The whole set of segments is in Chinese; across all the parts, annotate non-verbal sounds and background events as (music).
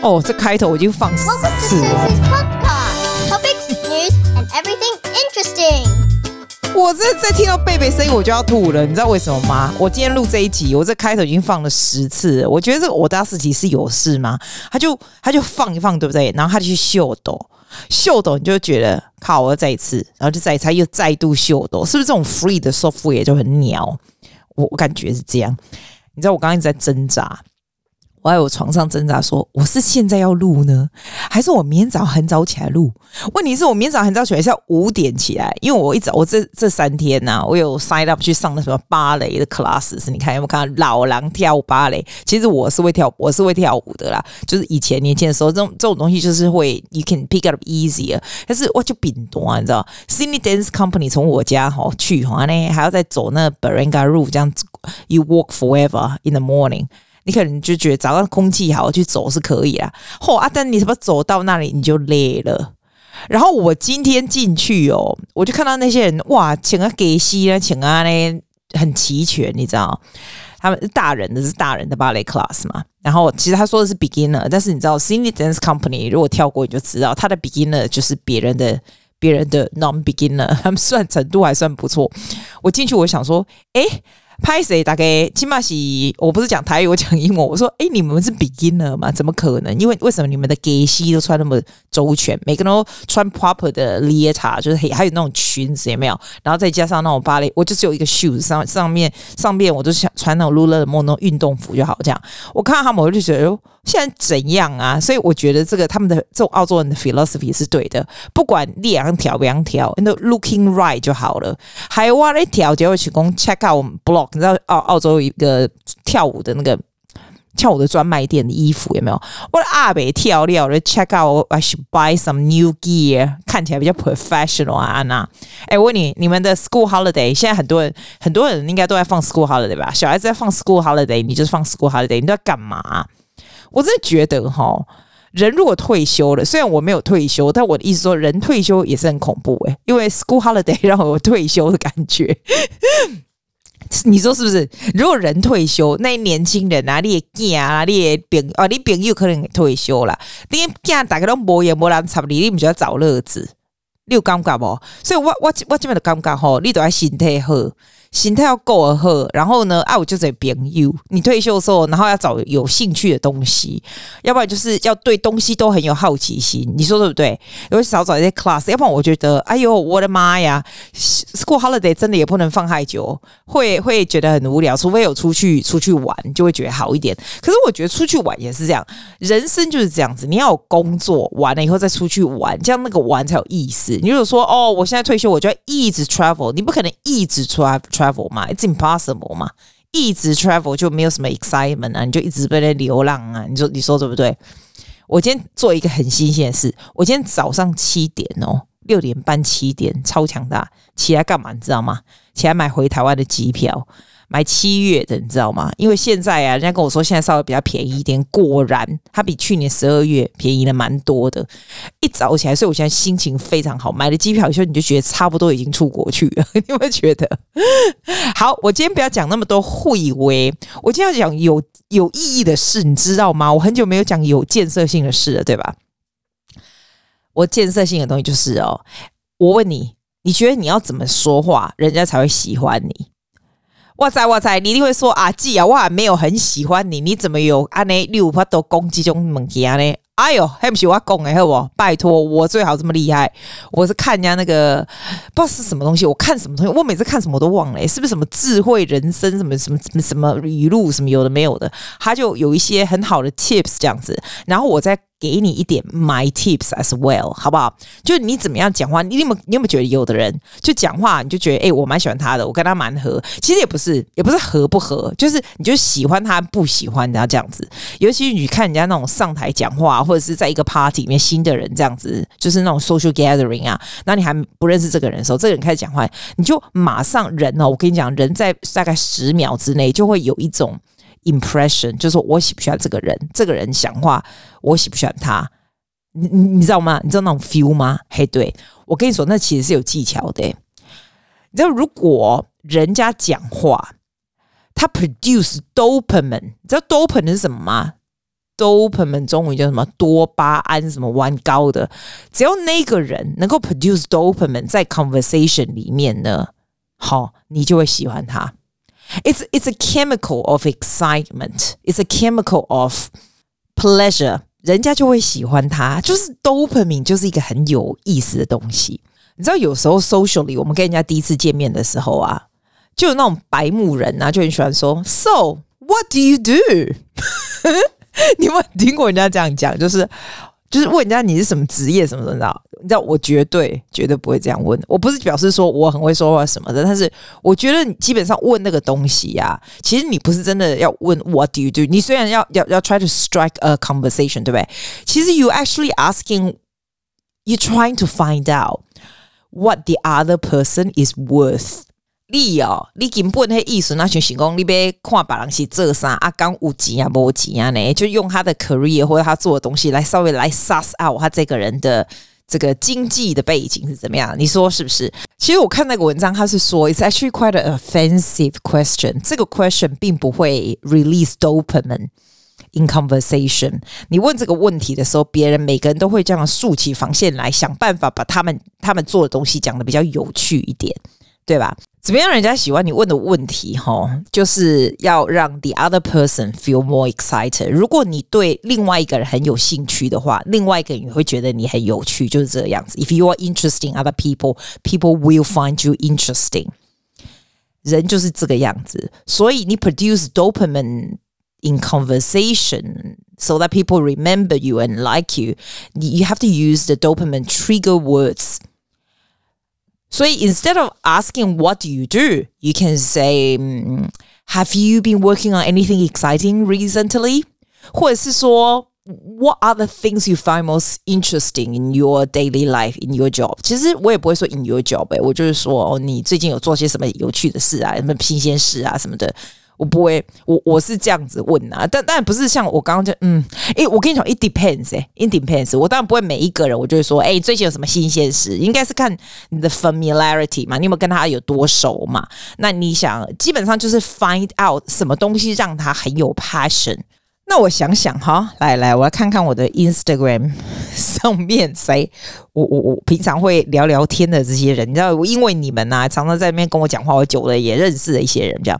哦，这开头我已经放四次了。我这在听到贝贝声音，我就要吐了，你知道为什么吗？我今天录这一集，我这开头已经放了十次了。我觉得这个 Audacity 是有事吗？他就他就放一放，对不对？然后他就去秀抖，秀抖，你就觉得靠，我要再一次，然后就再一次，他又再度秀抖，是不是这种 free 的 software 就很鸟？我我感觉是这样。你知道我刚刚一直在挣扎。我在我床上挣扎，说我是现在要录呢，还是我明天早很早起来录？问题是我明天早很早起来是要五点起来，因为我一早我这这三天呐、我有 sign up 去上那什么芭蕾的 classes。你看有没有看到老狼跳芭蕾？其实我是会跳，我是会跳舞的啦。就是以前年轻的时候，这种这种东西就是会 you can pick up easier。但是我就饼多啊，你知道，Sydney Dance Company 从我家哈去哈呢，还要再走那 Barangaroo 这样子，you walk forever in the morning。你可能就觉得早上空气好去走是可以啊，嚯啊！但你什么走到那里你就累了。然后我今天进去哦，我就看到那些人哇，请啊给西啊，请啊呢，很齐全，你知道？他们是大人的是大人的芭蕾 class 嘛。然后其实他说的是 beginner，但是你知道 Sydney Dance Company 如果跳过你就知道，他的 beginner 就是别人的别人的 non beginner，(laughs) 他们算程度还算不错。我进去我想说，诶。拍谁？大概起码是我不是讲台语，我讲英文。我说：“哎，你们是 beginner 吗？怎么可能？因为为什么你们的 gay 西都穿那么周全，每个人都穿 proper 的 l e t a 就是还有那种裙子也没有？然后再加上那种芭蕾，我就只有一个 shoes 上上面上面我都想穿那种 lululemon 那种运动服就好。这样我看到他们，我就觉得现在怎样啊？所以我觉得这个他们的这种澳洲人的 philosophy 是对的，不管两条不两条，那 looking right 就好了。还有我那条就会去讲 check out 我们 blog。你知道澳澳洲有一个跳舞的那个跳舞的专卖店的衣服有没有？我的阿北跳了，我就 check out，I should buy some new gear，看起来比较 professional 啊。安娜，哎，我问你，你们的 school holiday 现在很多人很多人应该都在放 school holiday 吧？小孩子在放 school holiday，你就是放 school holiday，你都在干嘛？我真的觉得哈，人如果退休了，虽然我没有退休，但我的意思说，人退休也是很恐怖诶，因为 school holiday 让我有退休的感觉。你说是不是？如果人退休，那年轻人啊，你也囝啊，你也朋哦，你朋友可能退休了，你囝大家都无闲无人插你，你不就要找乐子？你有感觉无？所以我我我这边的感觉吼，你都要身体好。心态要够好，然后呢，啊，我就在朋友。你退休的时候，然后要找有兴趣的东西，要不然就是要对东西都很有好奇心。你说对不对？有少找一些 class，要不然我觉得，哎呦，我的妈呀，school holiday 真的也不能放太久，会会觉得很无聊。除非有出去出去玩，就会觉得好一点。可是我觉得出去玩也是这样，人生就是这样子，你要有工作完了以后再出去玩，这样那个玩才有意思。你如果说哦，我现在退休，我就要一直 travel，你不可能一直 travel。Travel 嘛，It's impossible 嘛，一直 travel 就没有什么 excitement 啊，你就一直在那流浪啊，你说你说对不对？我今天做一个很新鲜的事，我今天早上七点哦，六点半七点超强大，起来干嘛？你知道吗？起来买回台湾的机票。买七月的，你知道吗？因为现在啊，人家跟我说现在稍微比较便宜一点，果然它比去年十二月便宜了蛮多的。一早起来，所以我现在心情非常好。买了机票以后，你就觉得差不多已经出国去了。(laughs) 你有没有觉得？好，我今天不要讲那么多会为，我今天要讲有有意义的事，你知道吗？我很久没有讲有建设性的事了，对吧？我建设性的东西就是哦，我问你，你觉得你要怎么说话，人家才会喜欢你？哇塞哇塞，你一定会说啊，季啊，我还没有很喜欢你，你怎么有安尼六百多攻击这种物件呢？哎呦，还不是我讲的好不？拜托，我最好这么厉害，我是看人家那个不知道是什么东西，我看什么东西，我每次看什么都忘了，是不是什么智慧人生什么什么什么什么语录什么有的没有的，他就有一些很好的 tips 这样子，然后我在。给你一点 my tips as well，好不好？就你怎么样讲话，你有没有你有没有觉得有的人就讲话，你就觉得哎、我蛮喜欢他的，我跟他蛮合。其实也不是，也不是合不合，就是你就喜欢他，不喜欢他这样子。尤其是你看人家那种上台讲话，或者是在一个 party 里面新的人这样子，就是那种 social gathering 啊，那你还不认识这个人的时候，这个人开始讲话，你就马上人哦，我跟你讲，人在大概十秒之内就会有一种。Impression 就是我喜不喜欢这个人，这个人讲话我喜不喜欢他，你你你知道吗？你知道那种 feel 吗？嘿，对，我跟你说，那其实是有技巧的。你知道，如果人家讲话，他 produce dopamine，你知道 dopamine 是什么吗？dopamine，中文叫什么多巴胺什么弯高的，只要那个人能够 produce dopamine 在 conversation 里面呢，好，你就会喜欢他。It's it's a chemical of excitement. It's a chemical of pleasure. 人家就会喜欢他，就是 dopamine 就是一个很有意思的东西。你知道，有时候 socially 我们跟人家第一次见面的时候啊，就有那种白目人啊，就很喜欢说：“So what do you do？” (laughs) 你有没有听过人家这样讲？就是。 就是问人家你是什么职业什么的，你知道？你知道我绝对绝对不会这样问。我不是表示说我很会说话什么的，但是我觉得你基本上问那个东西呀、啊，其实你不是真的要问 What do you do？你虽然要要要 try to strike a conversation，对不对？其实 you actually asking, you trying to find out what the other person is worth。你哦，你根本那意思，那就想讲你别看别人是做啥啊，讲有钱啊，无钱啊呢？就用他的 career 或者他做的东西来稍微来 suss out 他这个人的这个经济的背景是怎么样？你说是不是？其实我看那个文章，他是说，it's actually quite an offensive question。这个 question 并不会 release dopamine in conversation。你问这个问题的时候，别人每个人都会这样竖起防线来，想办法把他们他们做的东西讲得比较有趣一点，对吧？怎么样？人家喜欢你问的问题，哈，就是要让 the other person feel more excited。如果你对另外一个人很有兴趣的话，另外一个人也会觉得你很有趣，就是这样子。If you are interesting other people, people will find you interesting。人就是这个样子，所以你 produce dopamine in conversation so that people remember you and like you. You have to use the dopamine trigger words. 所以，instead of asking what do you do, you can say, Have you been working on anything exciting recently? 或者是说，What are the things you find most interesting in your daily life, in your job? 其实我也不会说 in your job，欸，我就是说，你最近有做些什么有趣的事啊，什么新鲜事啊什么的。 我不会，我我是这样子问啊，但但不是像我刚刚就嗯，诶，我跟你讲，it depends，诶，it depends。我当然不会每一个人，我就会说，诶，最近有什么新鲜事？应该是看你的 familiarity 嘛，你有没有跟他有多熟嘛？那你想，基本上就是 find out 什么东西让他很有 passion。那我想想哈，来来，我来看看我的 Instagram (laughs) 上面谁，我我我平常会聊聊天的这些人，你知道，因为你们啊，常常在那边跟我讲话，我久了也认识了一些人，这样。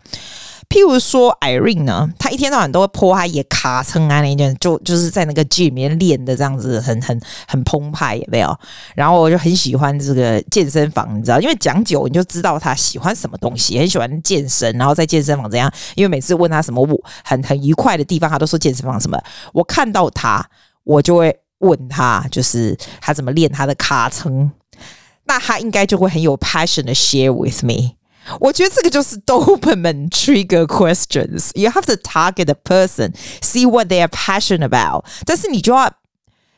譬如说，Irene 呢，她一天到晚都会 po 她也卡称啊，那件就就是在那个 gym 里面练的这样子很，很很澎湃，有没有？然后我就很喜欢这个健身房，你知道，因为讲久你就知道他喜欢什么东西，很喜欢健身，然后在健身房怎样？因为每次问他什么我很很愉快的地方，他都说健身房什么。我看到他，我就会问他，就是他怎么练他的卡称，那他应该就会很有 passion 的 share with me。我觉得这个就是 dopamine trigger questions. You have to target the person, see what they are passionate about. 但是你就要，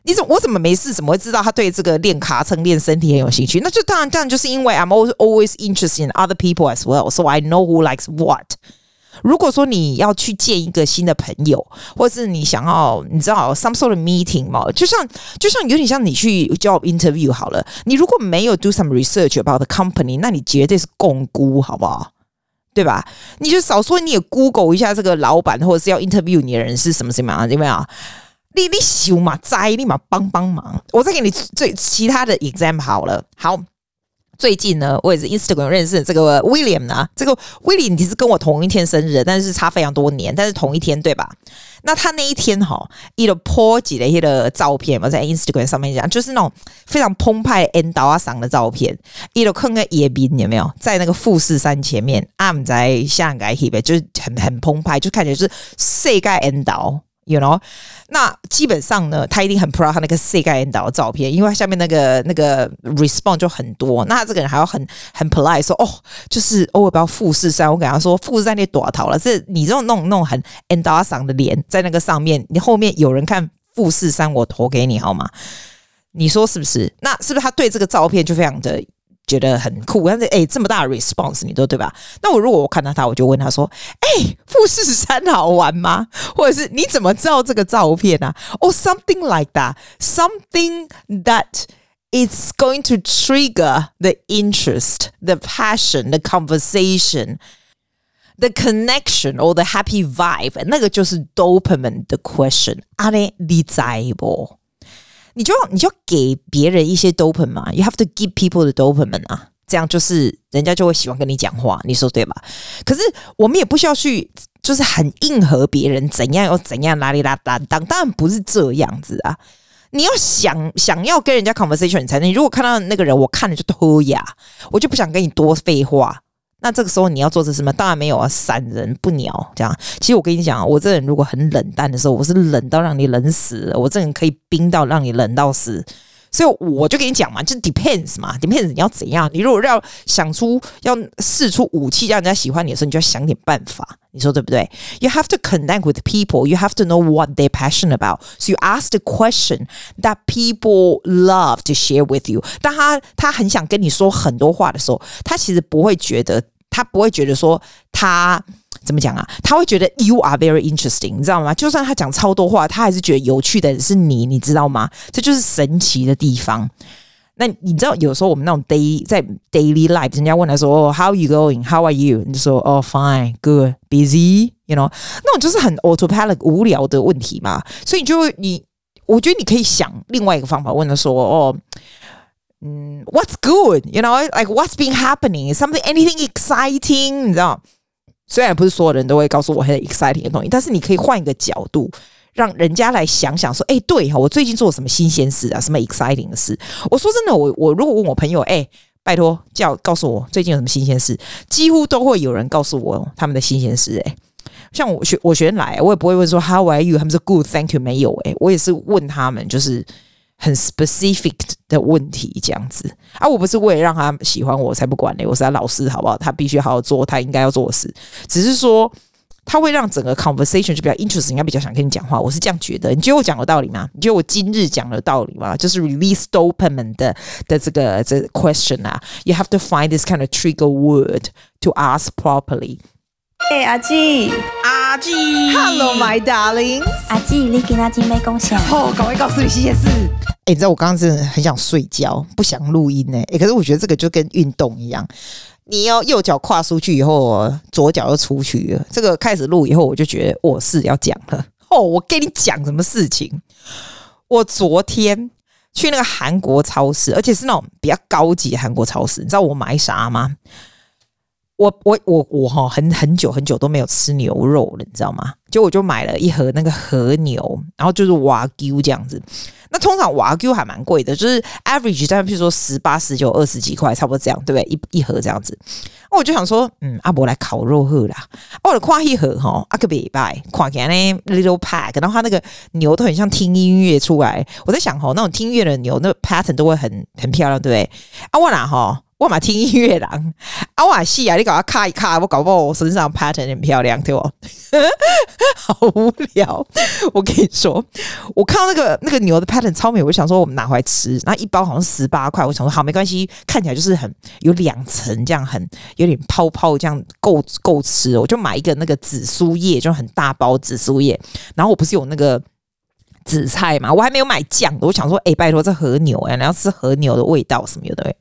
你怎我怎么没事怎么会知道他对这个练卡称练身体很有兴趣？那就当然当然就是因为 I'm always always interested in other people as well, so I know who likes what. 如果说你要去见一个新的朋友，或是你想要，你知道 some sort of meeting 嘛，就像就像有点像你去 job interview 好了，你如果没有 do some research about the company，那你绝对是共估，好不好？对吧？你就少说你也 Google 一下这个老板，或者是要 interview 你的人是什么什么样，有没有？你你修嘛，在立马帮帮忙，我再给你最其他的 example 好了，好。最近呢，我也是 Instagram 认识的这个 William 呢。这个 William 其实跟我同一天生日，但是差非常多年，但是同一天对吧？那他那一天哈，一个 po 几的一个照片嘛，在 Instagram 上面讲，就是那种非常澎湃 and 倒啊嗓的照片，一个看个野兵有没有在那个富士山前面，啊们在下个 hip，就是很很澎湃，就看起来就是世界 and 倒。You know，那基本上呢，他一定很 proud 他那个世界引导的照片，因为下面那个那个 response 就很多。那他这个人还要很很 polite 说，哦，就是偶尔不要富士山，我跟他说富士山你多头了，这你这种弄弄很 endorsing 的脸在那个上面，你后面有人看富士山，我投给你好吗？你说是不是？那是不是他对这个照片就非常的？觉得很酷，但是哎，这么大的 response，你都对吧？那我如果我看到他，我就问他说：“哎，富士山好玩吗？或者是你怎么知道这个照片啊？哦、oh，something like that，something that it's going to trigger the interest, the passion, the conversation。” the connection or the happy vibe，那个就是 dopamine 的 question。阿咧，你在不？ 你就你就给别人一些 dopamine 嘛，you have to give people the dopamine 啊，这样就是人家就会喜欢跟你讲话，你说对吧？可是我们也不需要去，就是很硬和别人，怎样又怎样，拉里拉当当然不是这样子啊。你要想想要跟人家 conversation 才能，你如果看到那个人，我看了就脱牙，我就不想跟你多废话。那这个时候你要做的是什么？当然没有啊，闪人不鸟这样。其实我跟你讲，我这人如果很冷淡的时候，我是冷到让你冷死。我这人可以冰到让你冷到死。所以我就跟你讲嘛，就 depends 嘛，depends 你要怎样。你如果要想出要试出武器让人家喜欢你的时候，你就要想点办法。你说对不对？You have to connect with people. You have to know what they're passionate about. So you ask the question that people love to share with you. 当他他很想跟你说很多话的时候，他其实不会觉得，他不会觉得说他。怎么讲啊？他会觉得 you are very interesting，你知道吗？就算他讲超多话，他还是觉得有趣的是你，你知道吗？这就是神奇的地方。那你知道，有时候我们那种 day 在 daily life，人家问他说，oh, “How are you going? How are you?” 你就说，“Oh, fine, good, busy.” You know，那种就是很 autopilot 无聊的问题嘛。所以你就你，我觉得你可以想另外一个方法问他说，哦，嗯，What's good? You know, like what's been happening? Something, anything exciting? 你知道？ 虽然不是所有人都会告诉我很 exciting 的东西，但是你可以换一个角度，让人家来想想说：“哎，对哈，我最近做什么新鲜事啊？什么 exciting 的事？”我说真的，我我如果问我朋友：“哎，拜托叫告诉我最近有什么新鲜事？”几乎都会有人告诉我他们的新鲜事。哎，像我学我学生来，我也不会问说 “How are you？” 他们说 “Good，thank you。”没有哎，我也是问他们，就是。很 specific 的问题，这样子啊，我不是为了让他喜欢我才不管嘞，我是他老师，好不好？他必须好好做他应该要做的事，只是说他会让整个 conversation 就比较 interesting，应该比较想跟你讲话，我是这样觉得。你觉得我讲有道理吗？你觉得我今日讲的道理吗？就是 release dopamine 的的这个这个 question 啊，you have to find this kind of trigger word to ask properly。哎，阿季，阿季，Hello my darling，阿季，你给阿季没贡献？好，赶快告诉你新鲜事。哎，你知道我刚刚真的很想睡觉，不想录音呢。哎，可是我觉得这个就跟运动一样，你要右脚跨出去以后，左脚又出去了。这个开始录以后，我就觉得我是要讲了。哦，我跟你讲什么事情？我昨天去那个韩国超市，而且是那种比较高级韩国超市。你知道我买啥吗？我我我我哈很很久很久都没有吃牛肉了，你知道吗？就我就买了一盒那个和牛，然后就是瓦 Q 这样子。那通常瓦 Q 还蛮贵的，就是 average 在譬如说十八十九二十几块，差不多这样，对不对？一一盒这样子。那我就想说，嗯，阿伯来烤肉喝啦。我的跨一盒哈，阿个礼拜跨起来呢 little pack，然后它那个牛都很像听音乐出来。我在想哈，那种听音乐的牛，那 pattern 都会很很漂亮，对不对？啊，我啦哈？我嘛听音乐啦，啊我戏啊，你搞我卡一卡，我搞不好我身上 pattern 很漂亮，对不？(laughs) 好无聊。我跟你说，我看到那个那个牛的 pattern 超美，我想说我们拿回来吃，那一包好像十八块，我想说好没关系，看起来就是很有两层这样，很有点泡泡这样够够吃，我就买一个那个紫苏叶，就很大包紫苏叶，然后我不是有那个紫菜嘛，我还没有买酱，我想说哎、拜托这和牛哎，然后吃和牛的味道什么有的。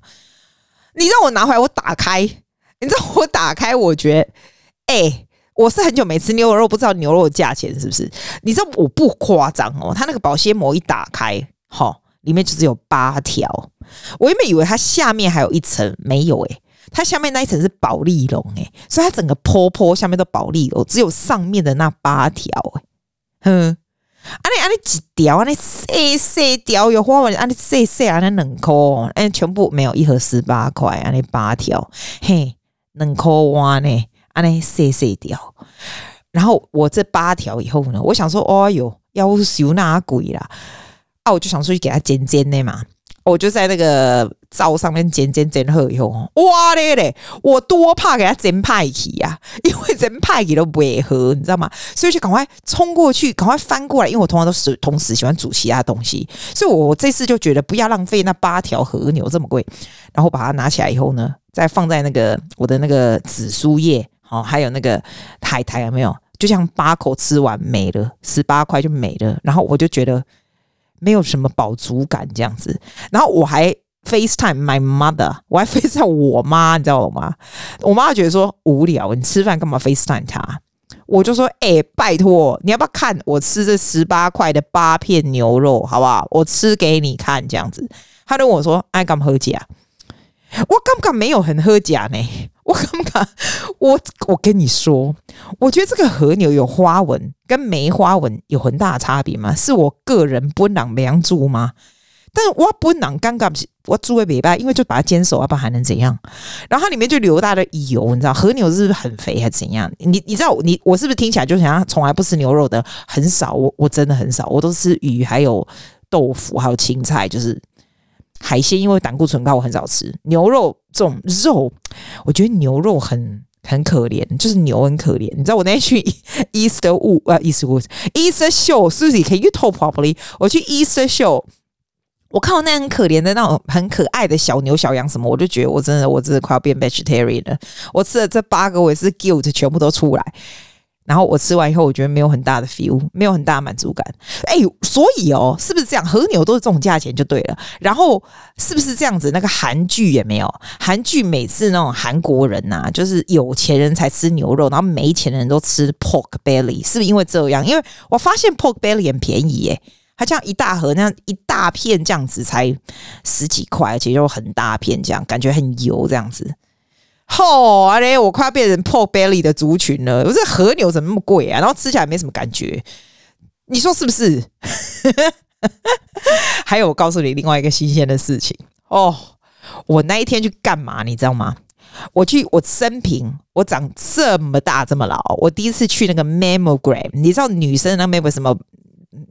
你让我拿回来，我打开，你知道我打开，我觉得，哎、我是很久没吃牛肉，不知道牛肉的价钱是不是？你知道我不夸张哦，它那个保鲜膜一打开，齁，里面就只有八条。我原本以为它下面还有一层，没有哎、它下面那一层是保丽龙哎，所以它整个坡坡下面都保丽龙，只有上面的那八条哎，哼。啊你啊你几条啊你细细条有花纹安尼细细啊你两颗哎全部没有一盒十八块啊你八条嘿两颗哇呢啊你细细条，然后我这八条以后呢，我想说哦哟要修那鬼啦啊我就想出去给他剪剪的嘛。我就在那个灶上面煎煎煎好以后，哇嘞嘞！我多怕给他煎派起呀，(laughs) 因为煎派起都不会喝，你知道吗？所以就赶快冲过去，赶快翻过来，因为我通常都是同时喜欢煮其他东西，所以我这次就觉得不要浪费那八条和牛这么贵，然后把它拿起来以后呢，再放在那个我的那个紫苏叶，好，还有那个海苔有没有？就像八口吃完没了，十八块就没了，然后我就觉得。没有什么饱足感这样子，然后我还 FaceTime my mother，我还 FaceTime 我妈，你知道吗？我妈觉得说无聊，你吃饭干嘛 FaceTime 她？我就说，哎、拜托，你要不要看我吃这十八块的八片牛肉，好不好？我吃给你看，这样子。他就问我说，爱敢喝假？我敢不敢没有很喝假呢？我敢不敢？我我跟你说，我觉得这个和牛有花纹跟没花纹有很大的差别吗？是我个人不能养猪吗？但是我不能尴尬，我猪会尾巴，因为就把它煎熟，要不然还能怎样？然后它里面就流大的油，你知道和牛是不是很肥还是怎样？你你知道你我是不是听起来就想要从来不吃牛肉的很少？我我真的很少，我都吃鱼，还有豆腐，还有青菜，就是海鲜，因为胆固醇高，我很少吃牛肉这种肉。我觉得牛肉很很可怜，就是牛很可怜。你知道我那天去 (laughs) Easter Wood 啊 Easter Wood Easter Show，Susie，Can you talk properly？我去 Easter Show。我看到那很可怜的那种很可爱的小牛小羊什么，我就觉得我真的我真的快要变 vegetarian 了。我吃了这八个，我也是 guilt 全部都出来。然后我吃完以后，我觉得没有很大的 feel，没有很大的满足感。哎，所以哦，是不是这样？和牛都是这种价钱就对了。然后是不是这样子？那个韩剧也没有，韩剧每次那种韩国人呐、就是有钱人才吃牛肉，然后没钱的人都吃 pork belly，是不是因为这样？因为我发现 pork belly 很便宜耶。它这样一大盒，那样一大片这样子才十几块，而且又很大片，这样感觉很油这样子。吼，阿咧，我快要变成破 belly 的族群了。我这和牛怎么那么贵啊？然后吃起来没什么感觉，你说是不是？(laughs) 还有，我告诉你另外一个新鲜的事情哦。我那一天去干嘛？你知道吗？我去，我生平我长这么大这么老，我第一次去那个 mammogram。你知道女生那 mam 什么？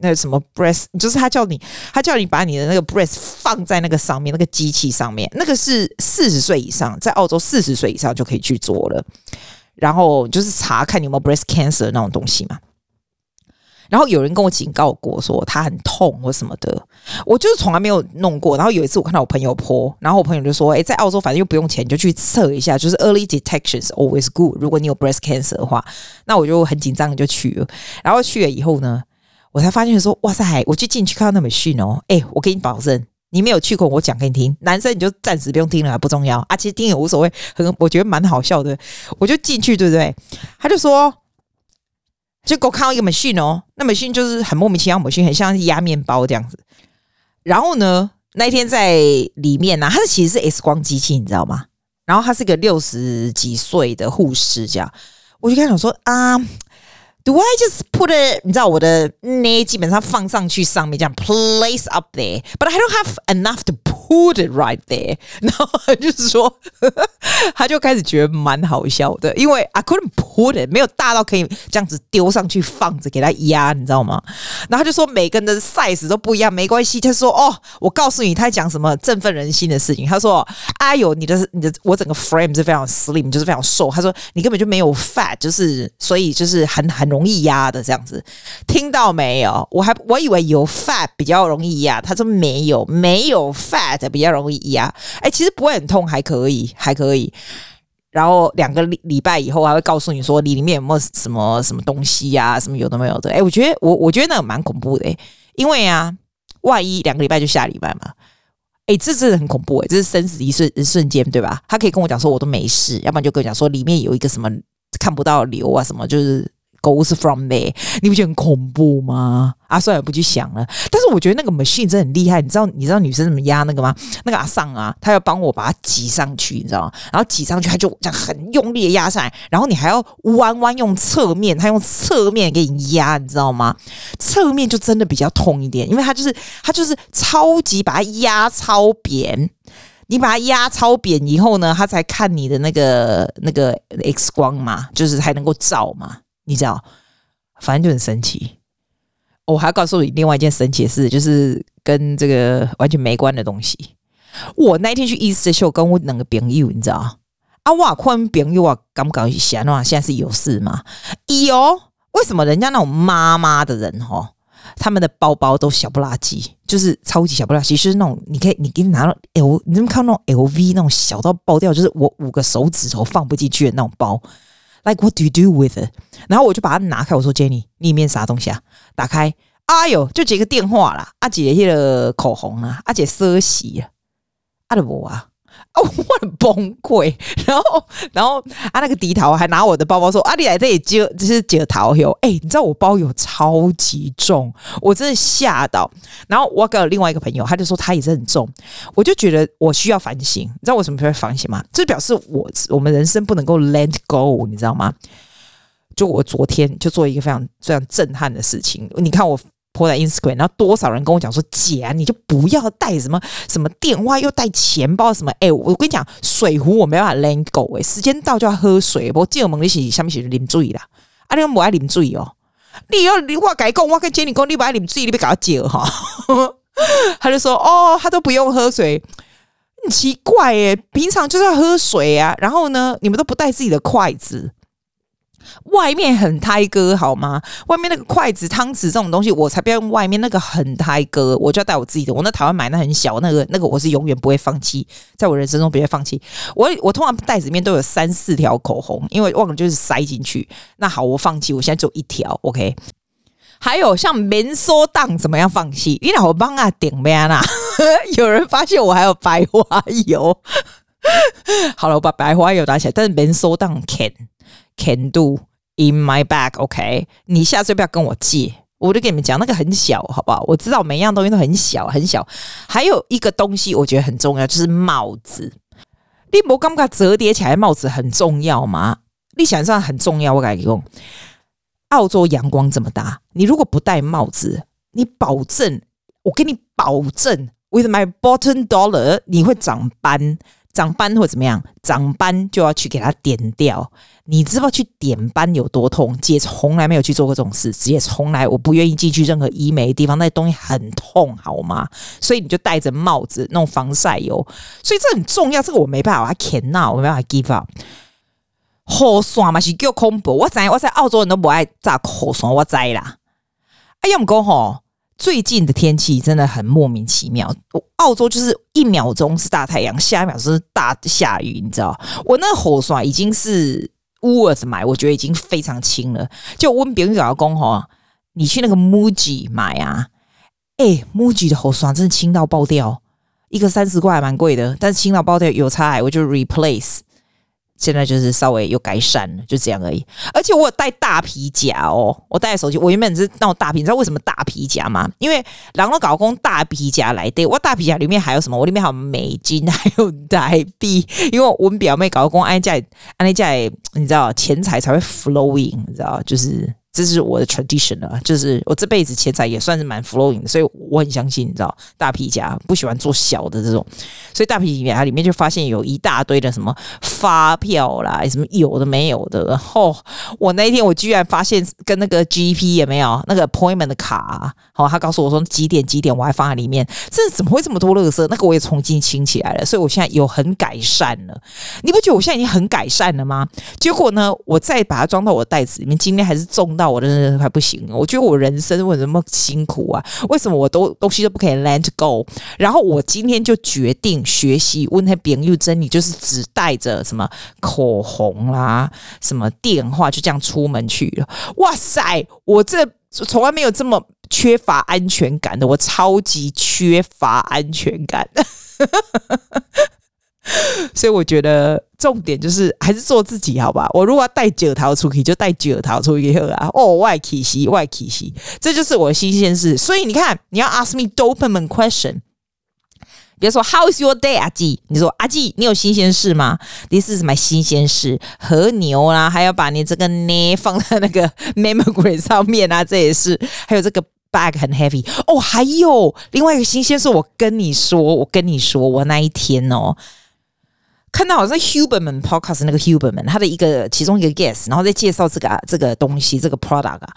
那什么 breast，就是他叫你，他叫你把你的那个 breast 放在那个上面，那个机器上面，那个是四十岁以上，在澳洲四十岁以上就可以去做了。然后就是查看你有没有 breast cancer 那种东西嘛。然后有人跟我警告过，说他很痛或什么的，我就是从来没有弄过。然后有一次我看到我朋友剖然后我朋友就说：“诶，在澳洲反正又不用钱，你就去测一下，就是 early detection is always good。如果你有 breast cancer 的话，那我就很紧张就去了。然后去了以后呢？”我才发现说，哇塞！我就进去看到那么逊哦，哎，我给你保证，你没有去过，我讲给你听。男生你就暂时不用听了，不重要啊。其实听也无所谓，很我觉得蛮好笑的。我就进去，对不对？他就说，就给我看到一个 machine 哦，那 machine 就是很莫名其妙，machine 很像是压面包这样子。然后呢，那一天在里面呢、啊，他是其实是 X 光机器，你知道吗？然后他是个六十几岁的护士，这样，我就跟他讲说啊。Do I just put it？你知道我的那基本上放上去上面这样 place up there，but I don't have enough to put it right there。然后就是说，(laughs) 他就开始觉得蛮好笑的，因为 I couldn't put it，没有大到可以这样子丢上去放着给他压，你知道吗？然后他就说每个人的 size 都不一样，没关系。他说哦，我告诉你，他讲什么振奋人心的事情。他说哎呦，你的你的我整个 frame 是非常 slim，就是非常瘦。他说你根本就没有 fat，就是所以就是很很。容易压的这样子，听到没有？我还我以为有 fat 比较容易压，他说没有，没有 fat 比较容易压。哎，其实不会很痛，还可以，还可以。然后两个礼礼拜以后，还会告诉你说你里面有没有什么什么东西呀、什么有的没有的。哎，我觉得我我觉得那个蛮恐怖的，因为啊，万一两个礼拜就下礼拜嘛，哎，这真的很恐怖哎，这是生死一瞬一瞬间，对吧？他可以跟我讲说我都没事，要不然就跟我讲说里面有一个什么看不到瘤啊，什么就是。Goes from there，你不觉得很恐怖吗？啊，算了，不去想了。但是我觉得那个 machine 真的很厉害。你知道，你知道女生怎么压那个吗？那个阿尚啊，他要帮我把它挤上去，你知道吗？然后挤上去，他就这样很用力的压上来。然后你还要弯弯用侧面，他用侧面给你压，你知道吗？侧面就真的比较痛一点，因为他就是他就是超级把它压超扁。你把它压超扁以后呢，他才看你的那个那个 X 光嘛，就是还能够照嘛。你知道，反正就很神奇。我还告诉你另外一件神奇的事，就是跟这个完全没关的东西。我那天去 Easter Show，跟我两个朋友，你知道啊？我困朋友啊，敢不敢去想啊？现在是有事吗？有。为什么人家那种妈妈的人哦，他们的包包都小不拉几，就是超级小不拉几，就是那种你可以，你给你拿到 L，你怎么看那种 LV 那种小到爆掉，就是我五个手指头放不进去的那种包。Like what do you do with it？然后我就把它拿开，我说 Jenny，里面啥东西啊？打开，哎呦，就几个电话啦，阿姐那个口红啊，阿姐奢洗啊，阿的我啊。我很崩溃，然后，然后啊，那个迪桃还拿我的包包说：“啊，你来这里接，这是接桃油。”哎，你知道我包有超级重，我真的吓到。然后我跟另外一个朋友，他就说他也是很重，我就觉得我需要反省。你知道我什么时候反省吗？这表示我我们人生不能够 let go，你知道吗？就我昨天就做一个非常非常震撼的事情，你看我。拖在 Instagram，然后多少人跟我讲说：“姐啊，你就不要带什么什么电话，又带钱包什么。”哎，我跟你讲，水壶我没办法 let go 哎，时间到就要喝水。我进门你是下面写着啉水啦，啊，你不爱啉水哦？你要你话改讲，我跟杰你讲，你不爱啉水，你别搞解哈。(laughs) 他就说：“哦，他都不用喝水，很奇怪哎，平常就是要喝水啊。然后呢，你们都不带自己的筷子。”外面很胎哥好吗？外面那个筷子、汤匙这种东西，我才不要用外面那个很胎哥，我就要带我自己的。我那台湾买那很小那个，那个我是永远不会放弃，在我人生中不会放弃。我我通常袋子里面都有三四条口红，因为忘了就是塞进去。那好，我放弃，我现在只有一条。OK，还有像棉梳当怎么样放弃？因为我帮啊顶咩啦？(laughs) 有人发现我还有白花油。(laughs) 好了，我把白花油拿起来，但是棉梳当 can。Can do in my bag，OK？你下次不要跟我借，我就跟你们讲，那个很小，好不好？我知道每样东西都很小，很小。还有一个东西我觉得很重要，就是帽子。你不感觉折叠起来帽子很重要吗？你想上很重要，我跟你讲，澳洲阳光这么大，你如果不戴帽子，你保证，我给你保证，with my bottom dollar，你会长斑。长斑或怎么样？长斑就要去给它点掉。你知道去点斑有多痛？姐从来没有去做过这种事，姐从来我不愿意进去任何医美的地方，那东西很痛，好吗？所以你就戴着帽子，弄防晒油。所以这很重要，这个我没办法，我 cannot，我没办法 give up。好酸嘛是叫恐怖，我知我在澳洲人都不爱炸好酸，我知啦。哎呀，我讲吼。最近的天气真的很莫名其妙，澳洲就是一秒钟是大太阳，下一秒是大下雨，你知道？我那个雨刷已经是 Words 买，我觉得已经非常轻了。就问别人老公哈，你去那个 Muji 买啊，哎、Muji 的雨刷真的轻到爆掉，一个三十块还蛮贵的，但是轻到爆掉有差，我就 replace。现在就是稍微有改善了，就这样而已。而且我有带大皮夹哦，我带手机。我原本是那种大皮，你知道为什么大皮夹吗？因为然后搞工大皮夹来的，我大皮夹里面还有什么？我里面还有美金，还有台币。因为我们表妹搞工安家安那家，你知道钱财才会 flowing，你知道就是。这是我的 tradition 了，就是我这辈子钱财也算是蛮 flowing 的，所以我很相信，你知道，大皮夹不喜欢做小的这种，所以大皮夹里面就发现有一大堆的什么发票啦，什么有的没有的。然后我那一天我居然发现跟那个 GP 也没有那个 appointment 的卡，好，他告诉我说几点几点我还放在里面，这怎么会这么多垃圾？那个我也重新清起来了，所以我现在有很改善了。你不觉得我现在已经很改善了吗？结果呢，我再把它装到我的袋子里面，今天还是重到。我的人还不行，我觉得我人生为什么辛苦啊？为什么我都东西都不可以 let go？然后我今天就决定学习问他朋友真理，就是只带着什么口红啦、什么电话，就这样出门去了。哇塞，我这从来没有这么缺乏安全感的，我超级缺乏安全感。所以我觉得重点就是还是做自己，好吧？我如果要带九桃出去，就带九桃出去啊！哦，外企西，外企西，这就是我的新鲜事。所以你看，你要 ask me dopamine question，比如说 How is your day，阿季？你说阿季，你有新鲜事吗？This is my 新鲜事，和牛啦，还要把你这个呢放在那个 (laughs) mammogram 上面啊，这也是。还有这个 bag 很 heavy 哦，还有另外一个新鲜事，我跟你说，我跟你说，我那一天哦。看到好像 Huberman Podcast 那个 Huberman，他的一个其中一个 guest，然后在介绍这个啊这个东西，这个 product 啊，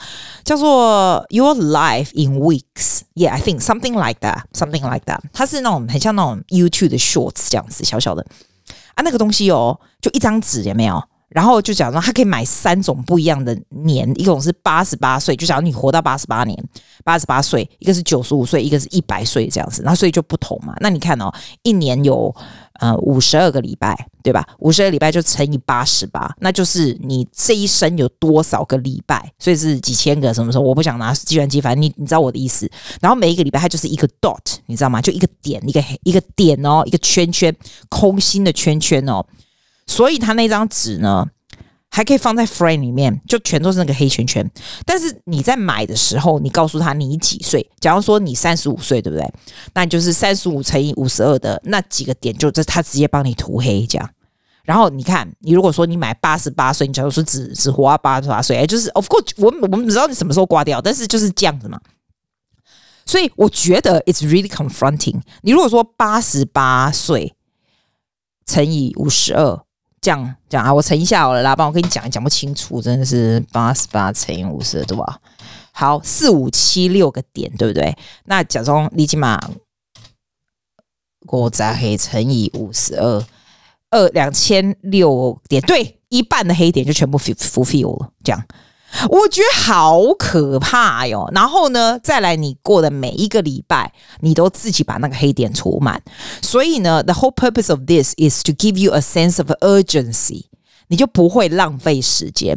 叫做 Your Life in Weeks。Yeah, I think something like that, something like that。它是那种很像那种 YouTube 的 shorts 这样子，小小的啊，那个东西哦，就一张纸有没有？然后就讲说他可以买三种不一样的年，一种是八十八岁，就假如你活到八十八年，八十八岁，一个是九十五岁，一个是一百岁这样子，然后所以就不同嘛。那你看哦，一年有呃五十二个礼拜，对吧？五十二礼拜就乘以八十八，那就是你这一生有多少个礼拜，所以是几千个什么时候？我不想拿计算机，反正你你知道我的意思。然后每一个礼拜它就是一个 dot，你知道吗？就一个点，一个一个点哦，一个圈圈，空心的圈圈哦。所以他那张纸呢，还可以放在 frame 里面，就全都是那个黑圈圈。但是你在买的时候，你告诉他你几岁？假如说你三十五岁，对不对？那就是三十五乘以五十二的那几个点，就这他直接帮你涂黑这样。然后你看，你如果说你买八十八岁，你假如说只只活到八十八岁，哎，就是 of course 我我们不知道你什么时候挂掉，但是就是这样子嘛。所以我觉得 it's really confronting。你如果说八十八岁乘以五十二。这样讲啊，我乘一下好了啦，帮我跟你讲，讲不清楚，真的是八十八乘以五十，对吧？好，四五七六个点，对不对？那假装你起码我再黑乘以五十二，二两千六点，对，一半的黑点就全部 f u l f i l 了，这样。我觉得好可怕哟！然后呢，再来你过的每一个礼拜，你都自己把那个黑点涂满。所以呢，the whole purpose of this is to give you a sense of urgency。你就不会浪费时间。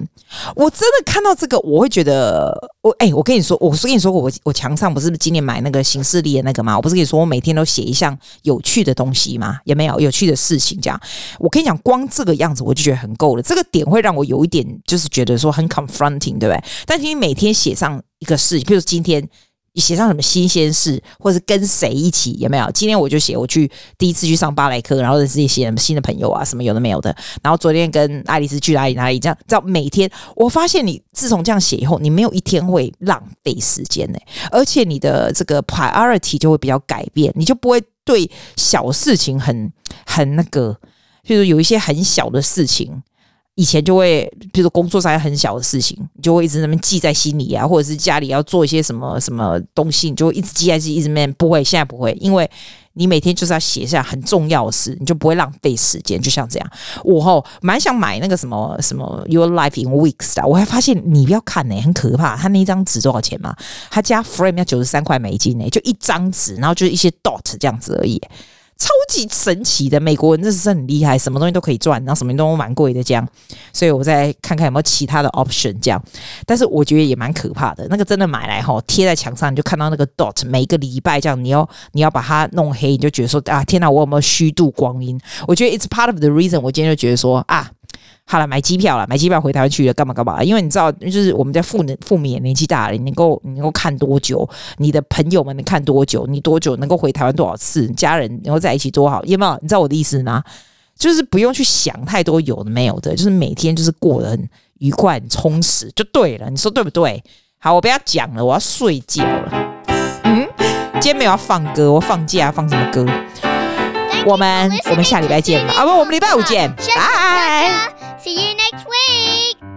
我真的看到这个，我会觉得，我哎、我跟你说，我是跟你说，我我墙上不是今年买那个行事历的那个吗？我不是跟你说，我每天都写一项有趣的东西吗？有没有有趣的事情？这样，我跟你讲，光这个样子我就觉得很够了。这个点会让我有一点，就是觉得说很 confronting，对不对？但是你每天写上一个事情，比如今天。你写上什么新鲜事，或是跟谁一起，有没有？今天我就写我去第一次去上芭蕾课，然后认识一些新的朋友啊，什么有的没有的。然后昨天跟爱丽丝去哪里哪里，这样，这样每天我发现你自从这样写以后，你没有一天会浪费时间呢，而且你的这个 priority 就会比较改变，你就不会对小事情很很那个，就是有一些很小的事情。以前就会，比如说工作上很小的事情，你就会一直那么记在心里啊，或者是家里要做一些什么什么东西，你就会一直记在自己，一直面不会，现在不会，因为你每天就是要写下很重要的事，你就不会浪费时间。就像这样，我吼蛮想买那个什么什么 Your Life in Weeks 的，我还发现你不要看呢、很可怕。他那一张纸多少钱嘛？他加 frame 要九十三块美金呢、就一张纸，然后就是一些 dot 这样子而已。超级神奇的，美国人真是很厉害，什么东西都可以赚，然后什么东西都蛮贵的这样，所以我再看看有没有其他的 option 这样，但是我觉得也蛮可怕的，那个真的买来哈贴在墙上，你就看到那个 dot，每一个礼拜这样，你要你要把它弄黑，你就觉得说啊，天哪，我有没有虚度光阴？我觉得 it's part of the reason，我今天就觉得说啊。好了，买机票了，买机票回台湾去了，干嘛干嘛？因为你知道，就是我们家父母父母年纪大了，你能够你能够看多久？你的朋友们能看多久？你多久能够回台湾多少次？家人能够在一起多好？有没有？你知道我的意思吗？就是不用去想太多有的没有的，就是每天就是过得很愉快、很充实就对了。你说对不对？好，我不要讲了，我要睡觉了。嗯，今天没有要放歌，我放假放什么歌？我们我们下礼拜见吧。啊不，我们礼拜五见，拜。See you next week.